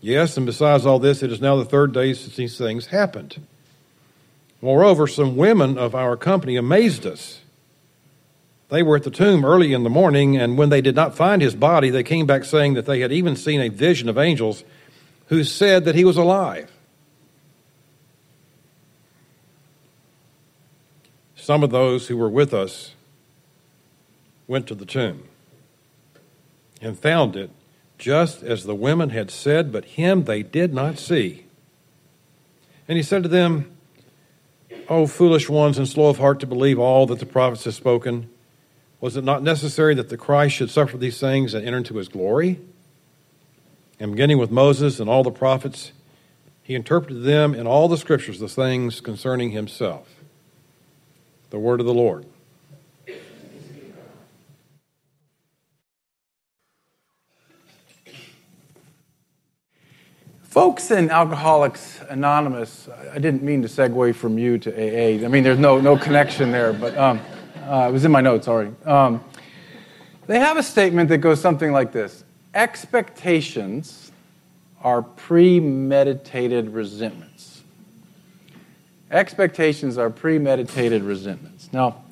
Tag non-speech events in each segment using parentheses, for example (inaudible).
Yes, and besides all this, it is now the third day since these things happened. Moreover, some women of our company amazed us. They were at the tomb early in the morning, and when they did not find his body, they came back saying that they had even seen a vision of angels who said that he was alive. Some of those who were with us went to the tomb and found it just as the women had said, but him they did not see. And he said to them, O foolish ones and slow of heart to believe all that the prophets have spoken, was it not necessary that the Christ should suffer these things and enter into his glory? And beginning with Moses and all the prophets, he interpreted them in all the scriptures the things concerning himself. The word of the Lord. Folks in Alcoholics Anonymous, I didn't mean to segue from you to AA. I mean, there's no, no connection there, but um, uh, it was in my notes already. Um, they have a statement that goes something like this Expectations are premeditated resentments. Expectations are premeditated resentments. Now,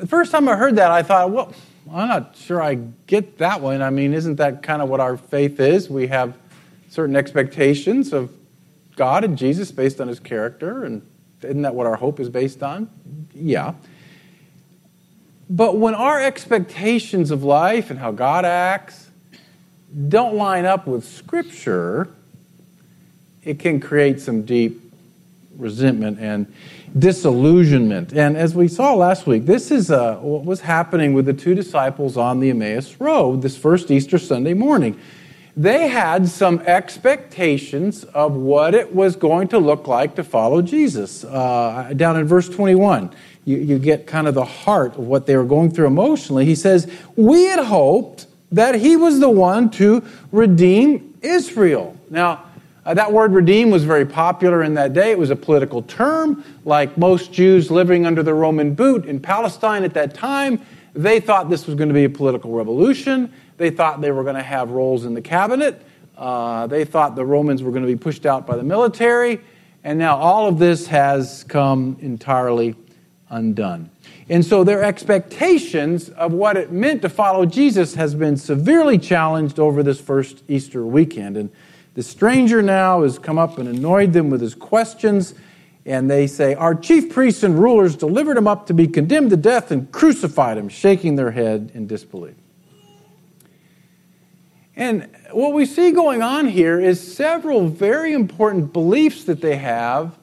the first time I heard that, I thought, well, I'm not sure I get that one. I mean, isn't that kind of what our faith is? We have certain expectations of God and Jesus based on his character, and isn't that what our hope is based on? Yeah. But when our expectations of life and how God acts don't line up with Scripture, it can create some deep resentment and disillusionment. And as we saw last week, this is uh, what was happening with the two disciples on the Emmaus Road this first Easter Sunday morning they had some expectations of what it was going to look like to follow Jesus. Uh, down in verse 21, you, you get kind of the heart of what they were going through emotionally. He says, We had hoped that he was the one to redeem Israel. Now, uh, that word redeem was very popular in that day. It was a political term. Like most Jews living under the Roman boot in Palestine at that time, they thought this was going to be a political revolution. They thought they were going to have roles in the cabinet. Uh, they thought the Romans were going to be pushed out by the military. And now all of this has come entirely undone. And so their expectations of what it meant to follow Jesus has been severely challenged over this first Easter weekend. And the stranger now has come up and annoyed them with his questions. And they say, Our chief priests and rulers delivered him up to be condemned to death and crucified him, shaking their head in disbelief. And what we see going on here is several very important beliefs that they have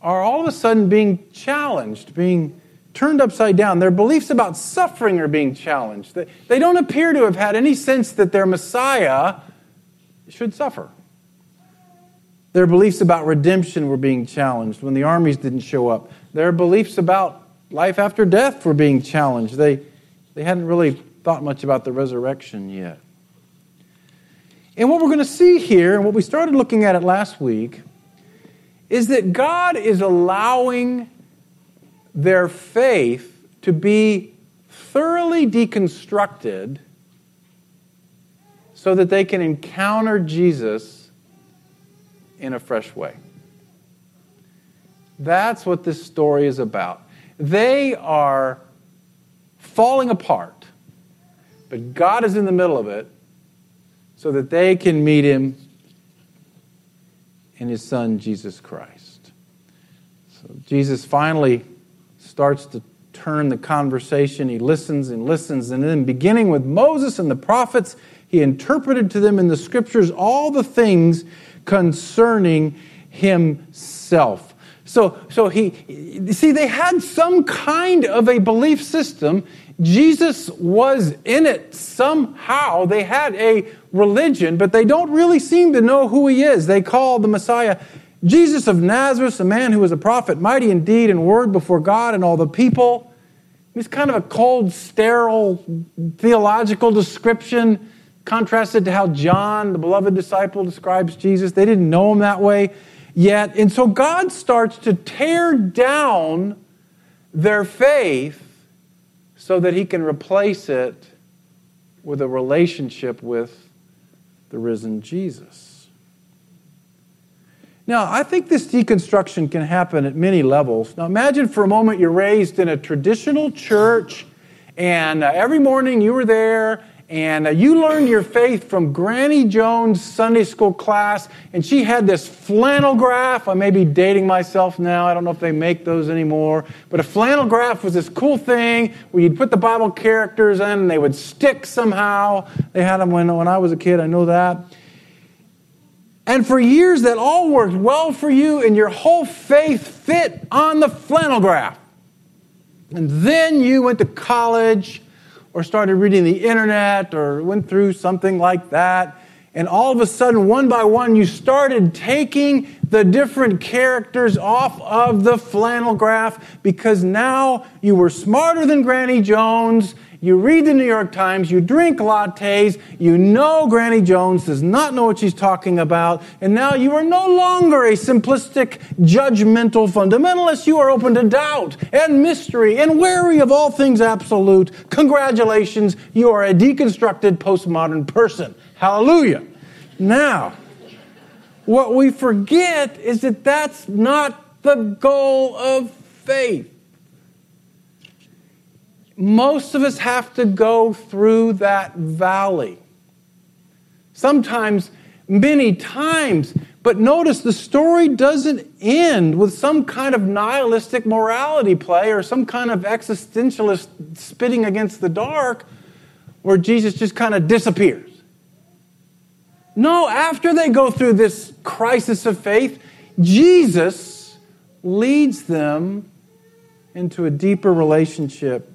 are all of a sudden being challenged, being turned upside down. Their beliefs about suffering are being challenged. They don't appear to have had any sense that their Messiah should suffer. Their beliefs about redemption were being challenged when the armies didn't show up. Their beliefs about life after death were being challenged. They, they hadn't really thought much about the resurrection yet. And what we're going to see here, and what we started looking at it last week, is that God is allowing their faith to be thoroughly deconstructed so that they can encounter Jesus in a fresh way. That's what this story is about. They are falling apart, but God is in the middle of it so that they can meet him in his son, Jesus Christ. So Jesus finally starts to turn the conversation. He listens and listens. And then, beginning with Moses and the prophets, he interpreted to them in the scriptures all the things concerning himself. So, so he, see, they had some kind of a belief system. Jesus was in it somehow. They had a religion, but they don't really seem to know who he is. They call the Messiah Jesus of Nazareth, a man who was a prophet, mighty indeed in and word before God and all the people. It's kind of a cold, sterile theological description, contrasted to how John, the beloved disciple, describes Jesus. They didn't know him that way yet. And so God starts to tear down their faith so that he can replace it with a relationship with the risen Jesus. Now, I think this deconstruction can happen at many levels. Now, imagine for a moment you're raised in a traditional church, and uh, every morning you were there and uh, you learned your faith from Granny Jones' Sunday school class, and she had this flannel graph. I may be dating myself now. I don't know if they make those anymore. But a flannel graph was this cool thing where you'd put the Bible characters in and they would stick somehow. They had them when, when I was a kid, I know that. And for years, that all worked well for you, and your whole faith fit on the flannel graph. And then you went to college or started reading the internet or went through something like that. And all of a sudden, one by one, you started taking the different characters off of the flannel graph because now you were smarter than Granny Jones you read the New York Times, you drink lattes, you know Granny Jones does not know what she's talking about, and now you are no longer a simplistic, judgmental fundamentalist. You are open to doubt and mystery and wary of all things absolute. Congratulations, you are a deconstructed postmodern person. Hallelujah. Now, what we forget is that that's not the goal of faith most of us have to go through that valley. Sometimes, many times. But notice the story doesn't end with some kind of nihilistic morality play or some kind of existentialist spitting against the dark where Jesus just kind of disappears. No, after they go through this crisis of faith, Jesus leads them into a deeper relationship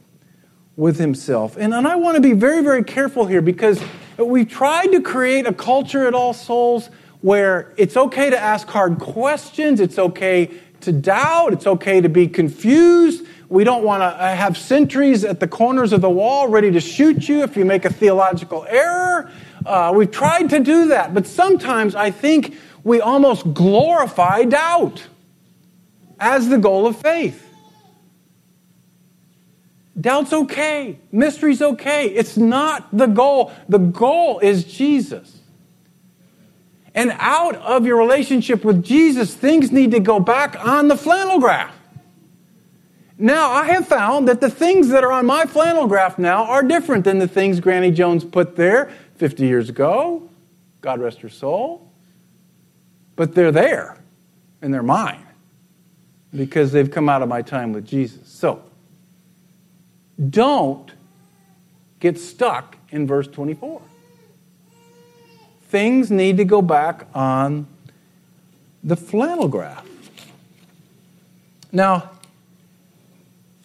with himself. And, and I want to be very, very careful here because we've tried to create a culture at All Souls where it's okay to ask hard questions, it's okay to doubt, it's okay to be confused. We don't want to uh, have sentries at the corners of the wall ready to shoot you if you make a theological error. Uh, we've tried to do that, but sometimes I think we almost glorify doubt as the goal of faith. Doubt's okay. Mystery's okay. It's not the goal. The goal is Jesus. And out of your relationship with Jesus, things need to go back on the flannel graph. Now, I have found that the things that are on my flannel graph now are different than the things Granny Jones put there 50 years ago. God rest her soul. But they're there, and they're mine because they've come out of my time with Jesus. So, don't get stuck in verse 24. Things need to go back on the flannel graph. Now,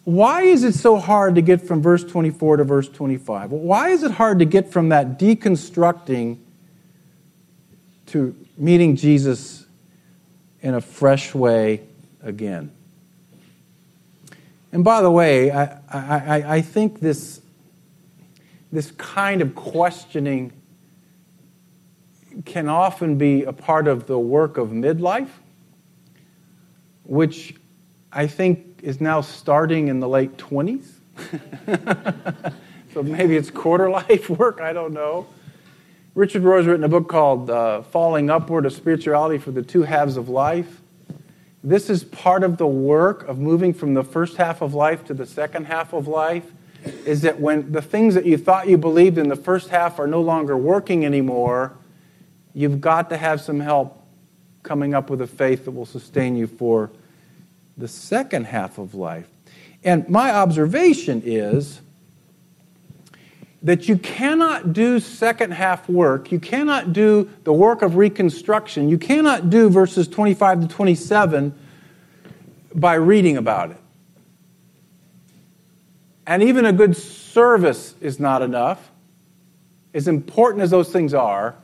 why is it so hard to get from verse 24 to verse 25? Why is it hard to get from that deconstructing to meeting Jesus in a fresh way again? And by the way, I, I, I think this, this kind of questioning can often be a part of the work of midlife, which I think is now starting in the late 20s. (laughs) so maybe it's quarter life work, I don't know. Richard Rohr's written a book called uh, Falling Upward of Spirituality for the Two Halves of Life. This is part of the work of moving from the first half of life to the second half of life. Is that when the things that you thought you believed in the first half are no longer working anymore, you've got to have some help coming up with a faith that will sustain you for the second half of life. And my observation is that you cannot do second half work. You cannot do the work of reconstruction. You cannot do verses 25 to 27 by reading about it. And even a good service is not enough, as important as those things are.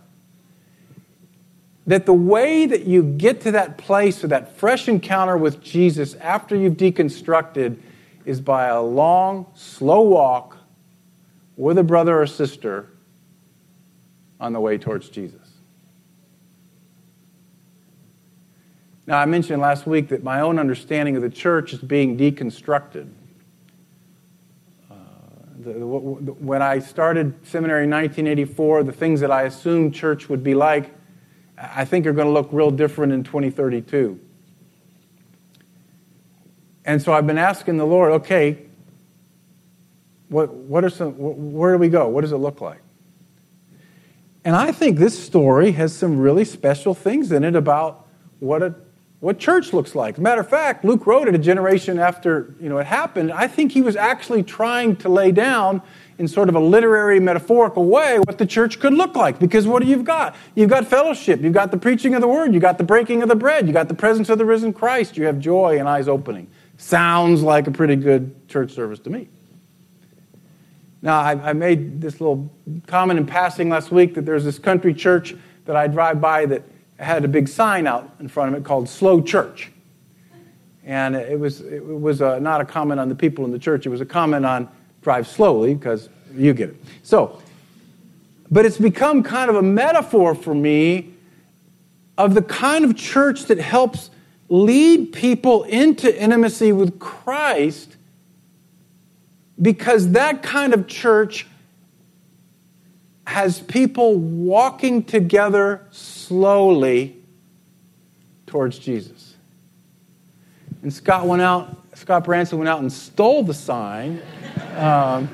That the way that you get to that place or that fresh encounter with Jesus after you've deconstructed is by a long, slow walk with a brother or sister on the way towards Jesus. Now, I mentioned last week that my own understanding of the church is being deconstructed. Uh, when I started seminary in 1984, the things that I assumed church would be like, I think are going to look real different in 2032. And so I've been asking the Lord, okay, what, what are some, where do we go? What does it look like? And I think this story has some really special things in it about what a what church looks like. As a matter of fact, Luke wrote it a generation after you know, it happened. I think he was actually trying to lay down in sort of a literary, metaphorical way what the church could look like. Because what do you've got? You've got fellowship, you've got the preaching of the word, you've got the breaking of the bread, you've got the presence of the risen Christ, you have joy and eyes opening. Sounds like a pretty good church service to me. Now, I, I made this little comment in passing last week that there's this country church that I drive by that had a big sign out in front of it called Slow Church. And it was, it was a, not a comment on the people in the church, it was a comment on drive slowly because you get it. So, but it's become kind of a metaphor for me of the kind of church that helps lead people into intimacy with Christ because that kind of church has people walking together slowly towards Jesus. And Scott went out, Scott Branson went out and stole the sign. Um,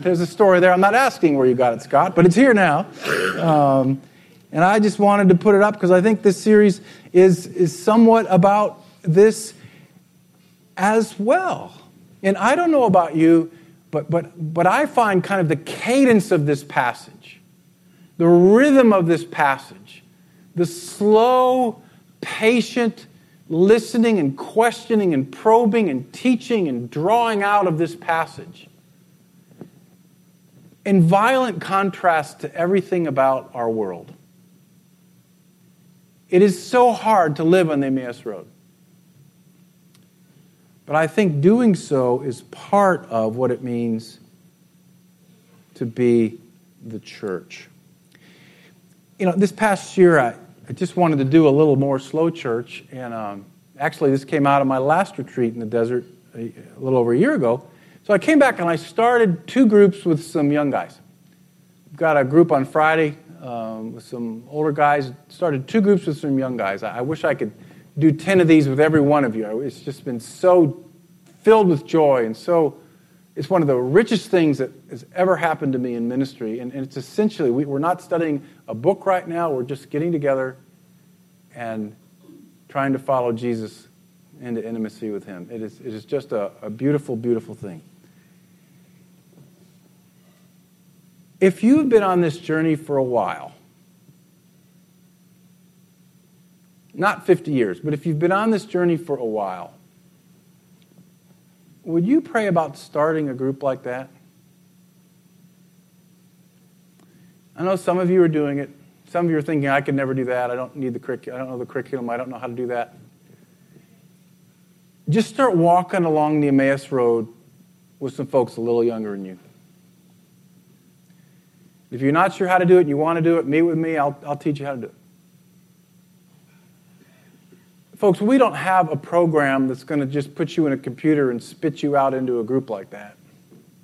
there's a story there. I'm not asking where you got it, Scott, but it's here now. Um, and I just wanted to put it up because I think this series is, is somewhat about this as well. And I don't know about you, but, but, but I find kind of the cadence of this passage, the rhythm of this passage, the slow, patient listening and questioning and probing and teaching and drawing out of this passage in violent contrast to everything about our world. It is so hard to live on the Emmaus Road. But I think doing so is part of what it means to be the church. You know, this past year, I, I just wanted to do a little more slow church. And um, actually, this came out of my last retreat in the desert a, a little over a year ago. So I came back and I started two groups with some young guys. Got a group on Friday um, with some older guys. Started two groups with some young guys. I, I wish I could do 10 of these with every one of you. It's just been so filled with joy and so it's one of the richest things that has ever happened to me in ministry. And, and it's essentially, we, are not studying a book right now, we're just getting together and trying to follow Jesus into intimacy with Him. It is, it is just a, a beautiful, beautiful thing. If you've been on this journey for a while, not 50 years, but if you've been on this journey for a while, would you pray about starting a group like that? I know some of you are doing it. Some of you are thinking, I could never do that. I don't need the curriculum. I don't know the curriculum. I don't know how to do that. Just start walking along the Emmaus Road with some folks a little younger than you. If you're not sure how to do it and you want to do it, meet with me. I'll, I'll teach you how to do it. Folks, we don't have a program that's going to just put you in a computer and spit you out into a group like that.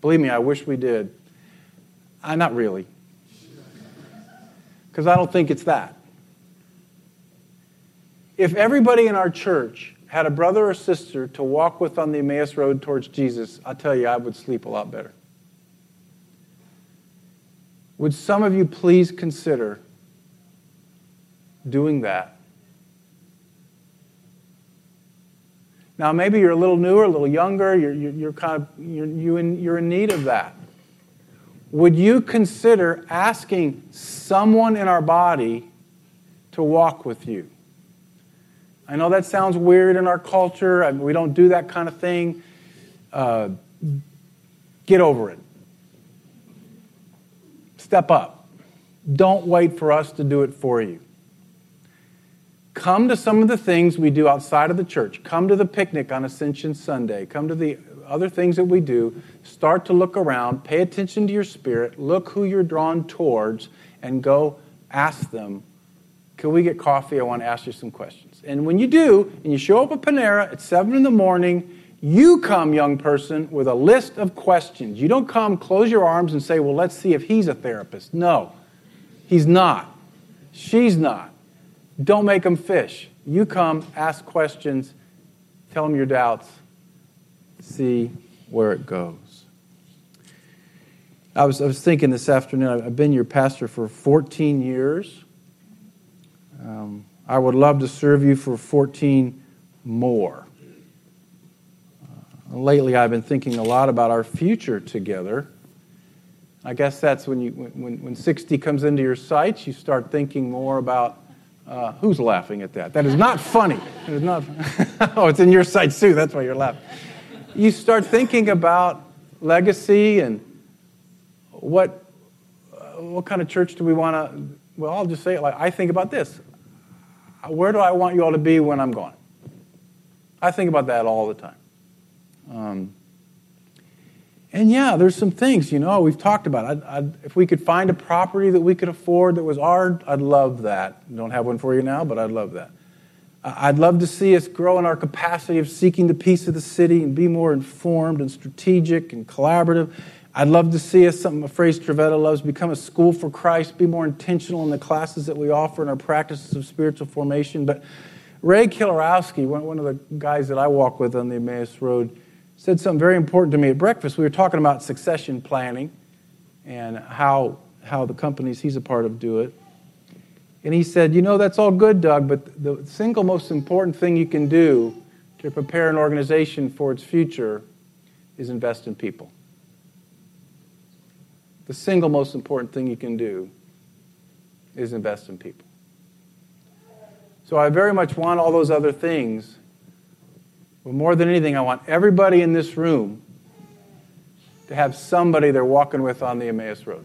Believe me, I wish we did. I, not really. Because I don't think it's that. If everybody in our church had a brother or sister to walk with on the Emmaus Road towards Jesus, I tell you, I would sleep a lot better. Would some of you please consider doing that Now, maybe you're a little newer, a little younger, you're, you're, kind of, you're, you in, you're in need of that. Would you consider asking someone in our body to walk with you? I know that sounds weird in our culture. I mean, we don't do that kind of thing. Uh, get over it. Step up. Don't wait for us to do it for you. Come to some of the things we do outside of the church. Come to the picnic on Ascension Sunday. Come to the other things that we do. Start to look around. Pay attention to your spirit. Look who you're drawn towards and go ask them, Can we get coffee? I want to ask you some questions. And when you do, and you show up at Panera at 7 in the morning, you come, young person, with a list of questions. You don't come, close your arms, and say, Well, let's see if he's a therapist. No, he's not. She's not. Don't make them fish. You come, ask questions, tell them your doubts, see where it goes. I was, I was thinking this afternoon, I've been your pastor for 14 years. Um, I would love to serve you for 14 more. Uh, lately, I've been thinking a lot about our future together. I guess that's when, you, when, when 60 comes into your sights, you start thinking more about uh, who's laughing at that? That is not funny. It is not. (laughs) oh, it's in your sights too. That's why you're laughing. You start thinking about legacy and what uh, what kind of church do we want to? Well, I'll just say it like I think about this. Where do I want you all to be when I'm gone? I think about that all the time. Um, and yeah, there's some things, you know, we've talked about. I'd, I'd, if we could find a property that we could afford that was ours, I'd love that. Don't have one for you now, but I'd love that. I'd love to see us grow in our capacity of seeking the peace of the city and be more informed and strategic and collaborative. I'd love to see us, something a phrase Trevetta loves, become a school for Christ, be more intentional in the classes that we offer and our practices of spiritual formation. But Ray Kilarowski, one of the guys that I walk with on the Emmaus Road, said something very important to me at breakfast. We were talking about succession planning and how, how the companies he's a part of do it. And he said, You know, that's all good, Doug, but the single most important thing you can do to prepare an organization for its future is invest in people. The single most important thing you can do is invest in people. So I very much want all those other things but more than anything, I want everybody in this room to have somebody they're walking with on the Emmaus Road.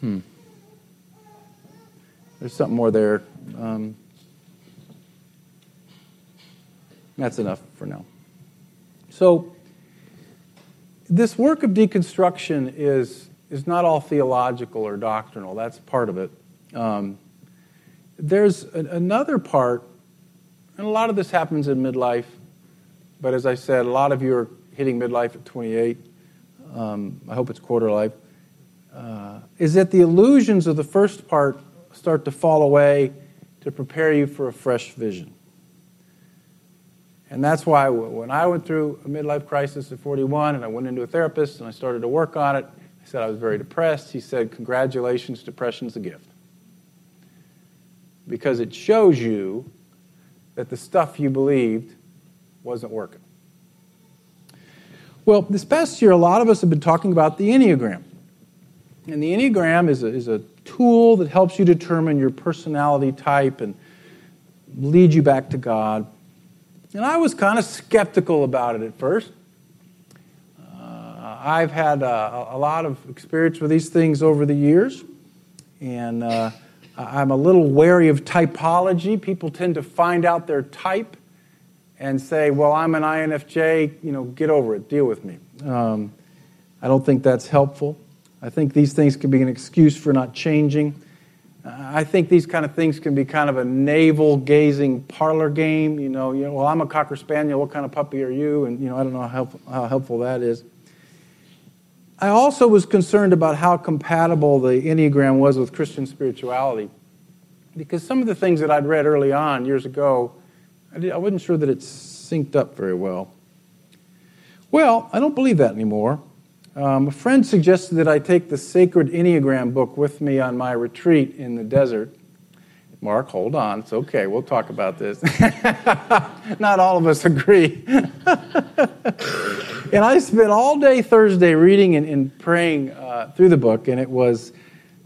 Hmm. There's something more there. Um, that's enough for now. So, this work of deconstruction is is not all theological or doctrinal. That's part of it. Um, there's a, another part, and a lot of this happens in midlife, but as I said, a lot of you are hitting midlife at 28. Um, I hope it's quarter life. Uh, is that the illusions of the first part start to fall away to prepare you for a fresh vision. And that's why when I went through a midlife crisis at 41 and I went into a therapist and I started to work on it, I said I was very depressed. He said, Congratulations, depression's a gift. Because it shows you that the stuff you believed wasn't working. Well, this past year, a lot of us have been talking about the Enneagram. And the Enneagram is a, is a tool that helps you determine your personality type and lead you back to God. And I was kind of skeptical about it at first. I've had a, a, lot of experience with these things over the years, and uh, I'm a little wary of typology. People tend to find out their type and say, "Well, I'm an INFJ. You know, get over it. Deal with me." Um, I don't think that's helpful. I think these things can be an excuse for not changing. I think these kind of things can be kind of a navel gazing parlor game. You know, you know, well, I'm a cocker spaniel. What kind of puppy are you? And you know, I don't know how, how helpful that is. I also was concerned about how compatible the Enneagram was with Christian spirituality. Because some of the things that I'd read early on, years ago, I wasn't sure that it synced up very well. Well, I don't believe that anymore. Um, a friend suggested that I take the sacred Enneagram book with me on my retreat in the desert. Mark, hold on. It's okay. We'll talk about this. (laughs) Not all of us agree. (laughs) and I spent all day Thursday reading and, and praying uh, through the book, and it was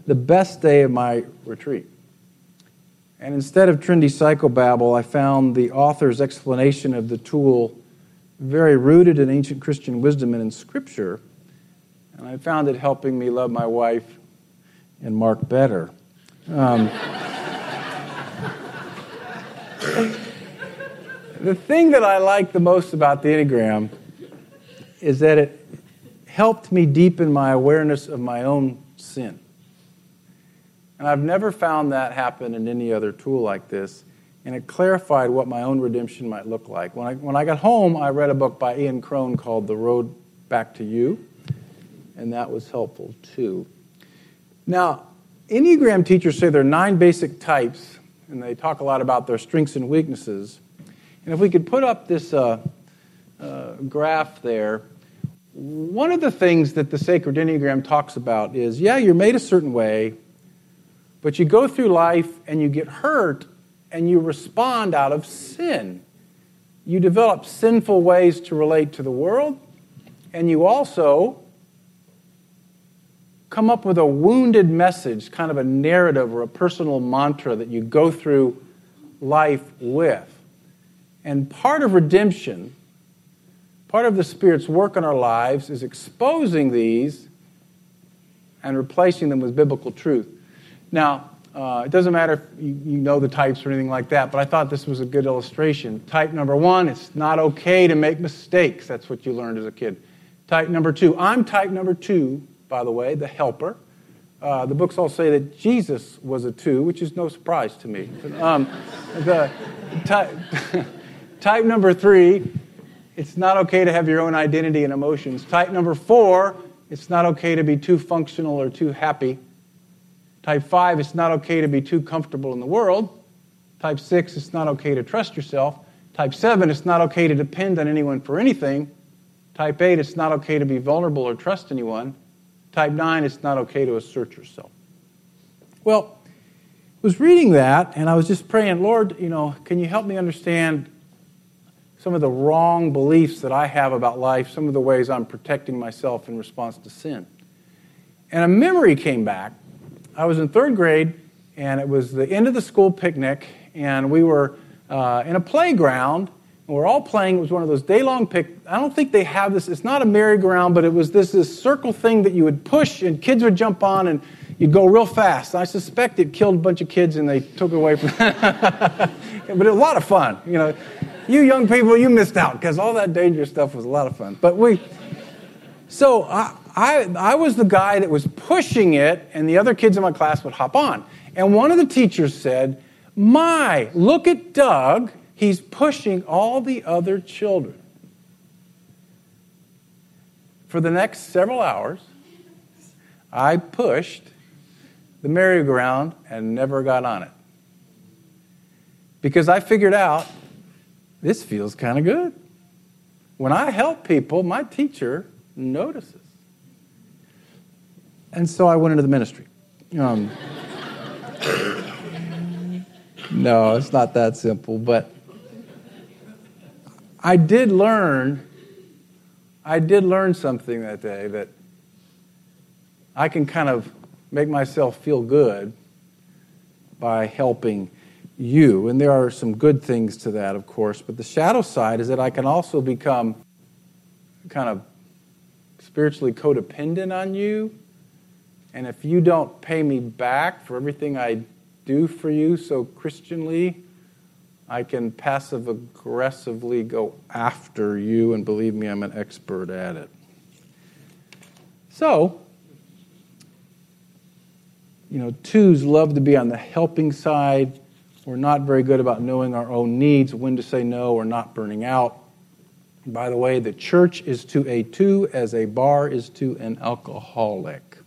the best day of my retreat. And instead of trendy psychobabble, I found the author's explanation of the tool very rooted in ancient Christian wisdom and in Scripture. And I found it helping me love my wife and Mark better. Um, (laughs) the thing that I like the most about the Enneagram is that it helped me deepen my awareness of my own sin. And I've never found that happen in any other tool like this. And it clarified what my own redemption might look like. When I, when I got home, I read a book by Ian Cron called The Road Back to You, and that was helpful too. Now, Enneagram teachers say there are nine basic types, and they talk a lot about their strengths and weaknesses. And if we could put up this uh, uh, graph there, one of the things that the sacred Enneagram talks about is yeah, you're made a certain way, but you go through life and you get hurt and you respond out of sin. You develop sinful ways to relate to the world, and you also come up with a wounded message, kind of a narrative or a personal mantra that you go through life with. And part of redemption, part of the Spirit's work in our lives, is exposing these and replacing them with biblical truth. Now, uh, it doesn't matter if you, you, know the types or anything like that, but I thought this was a good illustration. Type number one, it's not okay to make mistakes. That's what you learned as a kid. Type number two, I'm type number two, by the way, the helper. Uh, the books all say that Jesus was a two, which is no surprise to me. Um, the, type, (laughs) type number three, it's not okay to have your own identity and emotions. Type number four, it's not okay to be too functional or too happy. Type 5, it's not okay to be too comfortable in the world. Type 6, it's not okay to trust yourself. Type 7, it's not okay to depend on anyone for anything. Type 8, it's not okay to be vulnerable or trust anyone. Type 9, it's not okay to assert yourself. Well, I was reading that and I was just praying, Lord, you know, can you help me understand some of the wrong beliefs that I have about life, some of the ways I'm protecting myself in response to sin? And a memory came back I was in third grade, and it was the end of the school picnic, and we were uh, in a playground, and we're all playing. It was one of those day long pick. I don't think they have this. It's not a merry-go-round, but it was this, this circle thing that you would push, and kids would jump on, and you'd go real fast. I suspect it killed a bunch of kids, and they took away from. (laughs) but it was a lot of fun. You know, you young people, you missed out because all that dangerous stuff was a lot of fun. But we. So I, I, I was the guy that was pushing it, and the other kids in my class would hop on. And one of the teachers said, My, look at Doug. He's pushing all the other children. For the next several hours, I pushed the merry-go-round and never got on it. Because I figured out this feels kind of good. When I help people, my teacher notices. And so I went into the ministry. Um, (laughs) no, it's not that simple, but I did learn. I did learn something that day that I can kind of make myself feel good by helping you. And there are some good things to that, of course. But the shadow side is that I can also become kind of spiritually codependent on you and if you don't pay me back for everything I do for you so Christianly, I can passive aggressively go after you, and believe me, I'm an expert at it. So, you know, twos love to be on the helping side. We're not very good about knowing our own needs, when to say no, or not burning out. By the way, the church is to a two as a bar is to an alcoholic.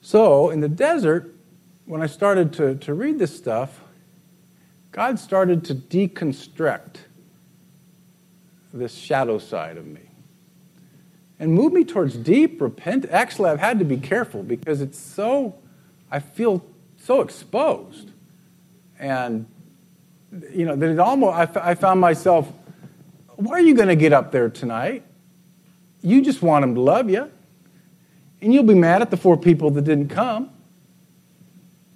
So, in the desert, when I started to, to read this stuff, God started to deconstruct this shadow side of me and move me towards deep repentance. Actually, I've had to be careful because it's so, I feel so exposed. And, you know, that it almost, I, I found myself why are you going to get up there tonight? You just want them to love you. And you'll be mad at the four people that didn't come.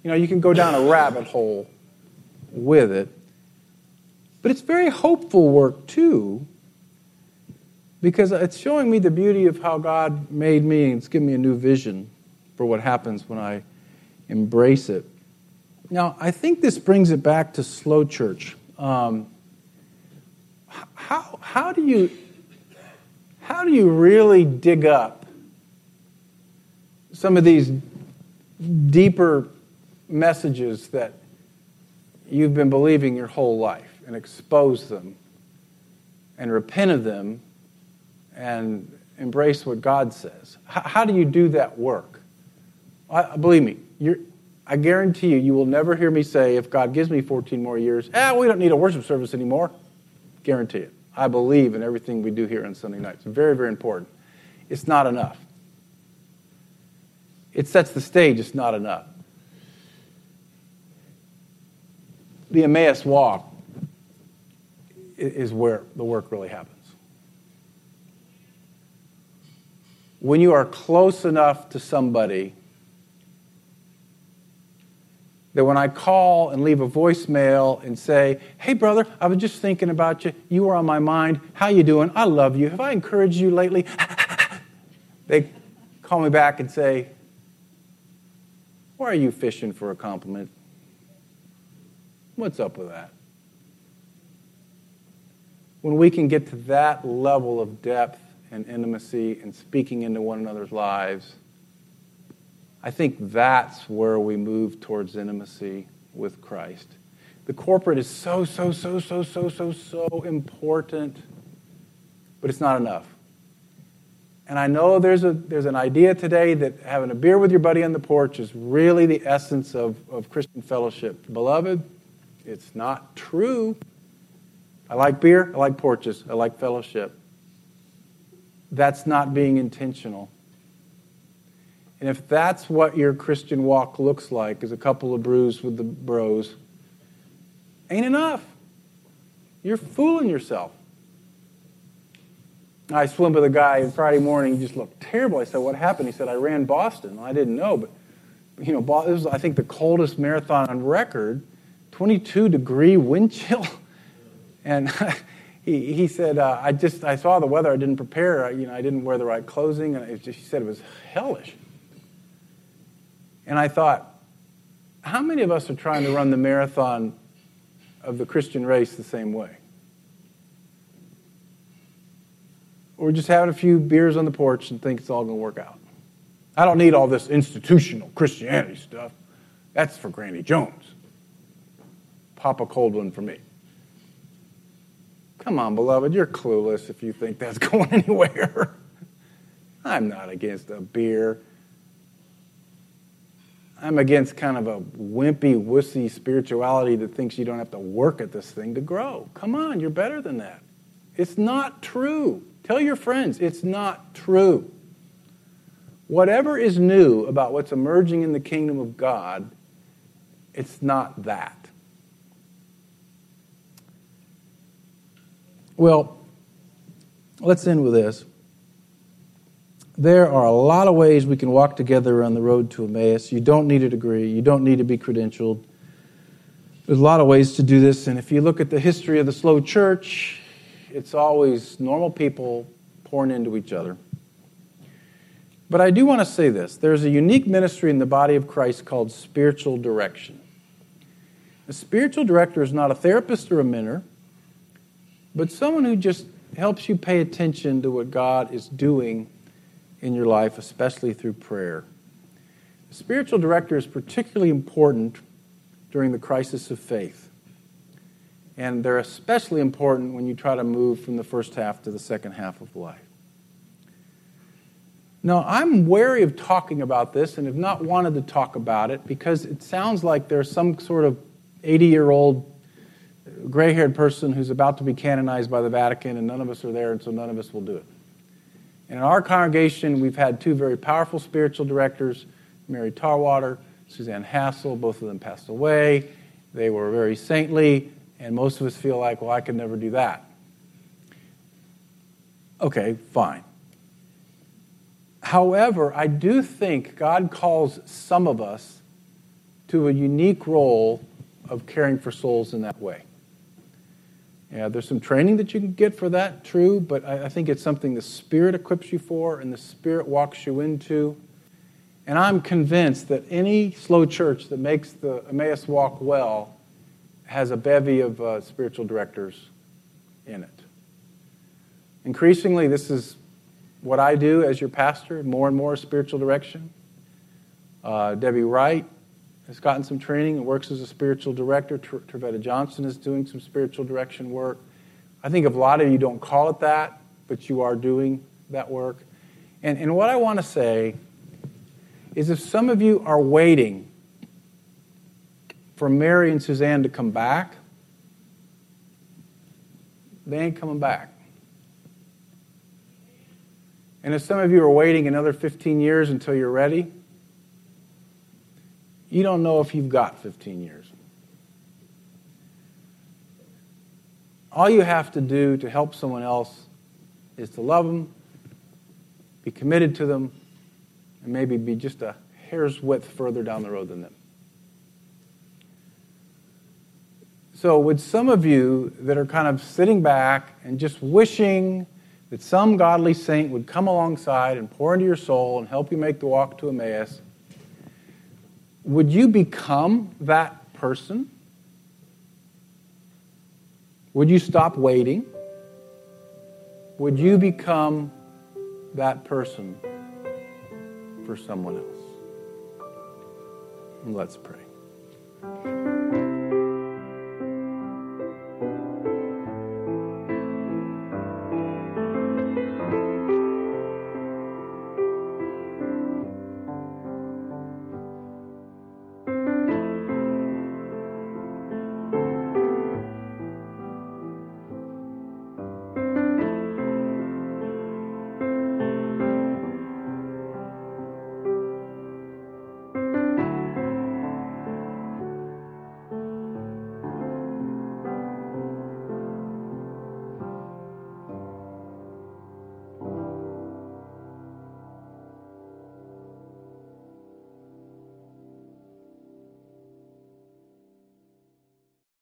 You know, you can go down a rabbit hole with it. But it's very hopeful work, too, because it's showing me the beauty of how God made me and it's given me a new vision for what happens when I embrace it. Now, I think this brings it back to slow church. Um, how, how, do you, how do you really dig up some of these deeper messages that you've been believing your whole life and expose them and repent of them and embrace what God says? How, how do you do that work? I, believe me, I guarantee you, you will never hear me say, if God gives me 14 more years, ah, we don't need a worship service anymore. Guarantee it. I believe in everything we do here on Sunday nights. Very, very important. It's not enough. It sets the stage, it's not enough. The Emmaus walk is where the work really happens. When you are close enough to somebody that when I call and leave a voicemail and say, "Hey brother, I was just thinking about you. You were on my mind. How you doing? I love you. Have I encouraged you lately?" (laughs) they call me back and say, "Why are you fishing for a compliment? What's up with that?" When we can get to that level of depth and intimacy and speaking into one another's lives, I think that's where we move towards intimacy with Christ. The corporate is so, so, so, so, so, so, so important, but it's not enough. And I know there's, a, there's an idea today that having a beer with your buddy on the porch is really the essence of, of Christian fellowship. Beloved, it's not true. I like beer, I like porches, I like fellowship. That's not being intentional. And if that's what your Christian walk looks like, is a couple of brews with the bros, ain't enough. You're fooling yourself. I swim with a guy Friday morning. He just looked terrible. I said, "What happened?" He said, "I ran Boston." I didn't know, but you know, this was I think the coldest marathon on record, 22 degree wind chill, (laughs) and (laughs) he, he said, uh, "I just I saw the weather. I didn't prepare. You know, I didn't wear the right clothing, and just, he said it was hellish." And I thought, how many of us are trying to run the marathon of the Christian race the same way? Or just having a few beers on the porch and think it's all going to work out. I don't need all this institutional Christianity stuff. That's for Granny Jones. Pop a cold one for me. Come on, beloved, you're clueless if you think that's (laughs) going anywhere. I'm not against a beer I'm against kind of a wimpy, wussy spirituality that thinks you don't have to work at this thing to grow. Come on, you're better than that. It's not true. Tell your friends, it's not true. Whatever is new about what's emerging in the kingdom of God, it's not that. Well, let's end with this there are a lot of ways we can walk together on the road to Emmaus. You don't need a degree, you don't need to be credentialed. There's a lot of ways to do this, and if you look at the history of the slow church, it's always normal people pouring into each other. But I do want to say this there's a unique ministry in the body of Christ called spiritual direction. A spiritual director is not a therapist or a mentor, but someone who just helps you pay attention to what God is doing in your life, especially through prayer. The spiritual director is particularly important during the crisis of faith. And they're especially important when you try to move from the first half to the second half of life. Now, I'm wary of talking about this and have not wanted to talk about it because it sounds like there's some sort of 80 year old gray haired person who's about to be canonized by the Vatican, and none of us are there, and so none of us will do it. And in our congregation, we've had two very powerful spiritual directors, Mary Tarwater, Suzanne Hassel, both of them passed away. They were very saintly, and most of us feel like, well, I could never do that. Okay, fine. However, I do think God calls some of us to a unique role of caring for souls in that way. Yeah, there's some training that you can get for that, true, but I, I think it's something the Spirit equips you for and the Spirit walks you into. And I'm convinced that any slow church that makes the Emmaus walk well has a bevy of uh, spiritual directors in it. Increasingly, this is what I do as your pastor, more and more spiritual direction. Uh, Debbie Wright has gotten some training and works as a spiritual director. Trevetta Johnson is doing some spiritual direction work. I think a lot of you don't call it that, but you are doing that work. And, and what I want to say is if some of you are waiting for Mary and Suzanne to come back, they ain't coming back. And if some of you are waiting another 15 years until you're ready, you don't know if you've got 15 years. All you have to do to help someone else is to love them, be committed to them, and maybe be just a hair's width further down the road than them. So, with some of you that are kind of sitting back and just wishing that some godly saint would come alongside and pour into your soul and help you make the walk to Emmaus, would you become that person? Would you stop waiting? Would you become that person for someone else? Let's pray.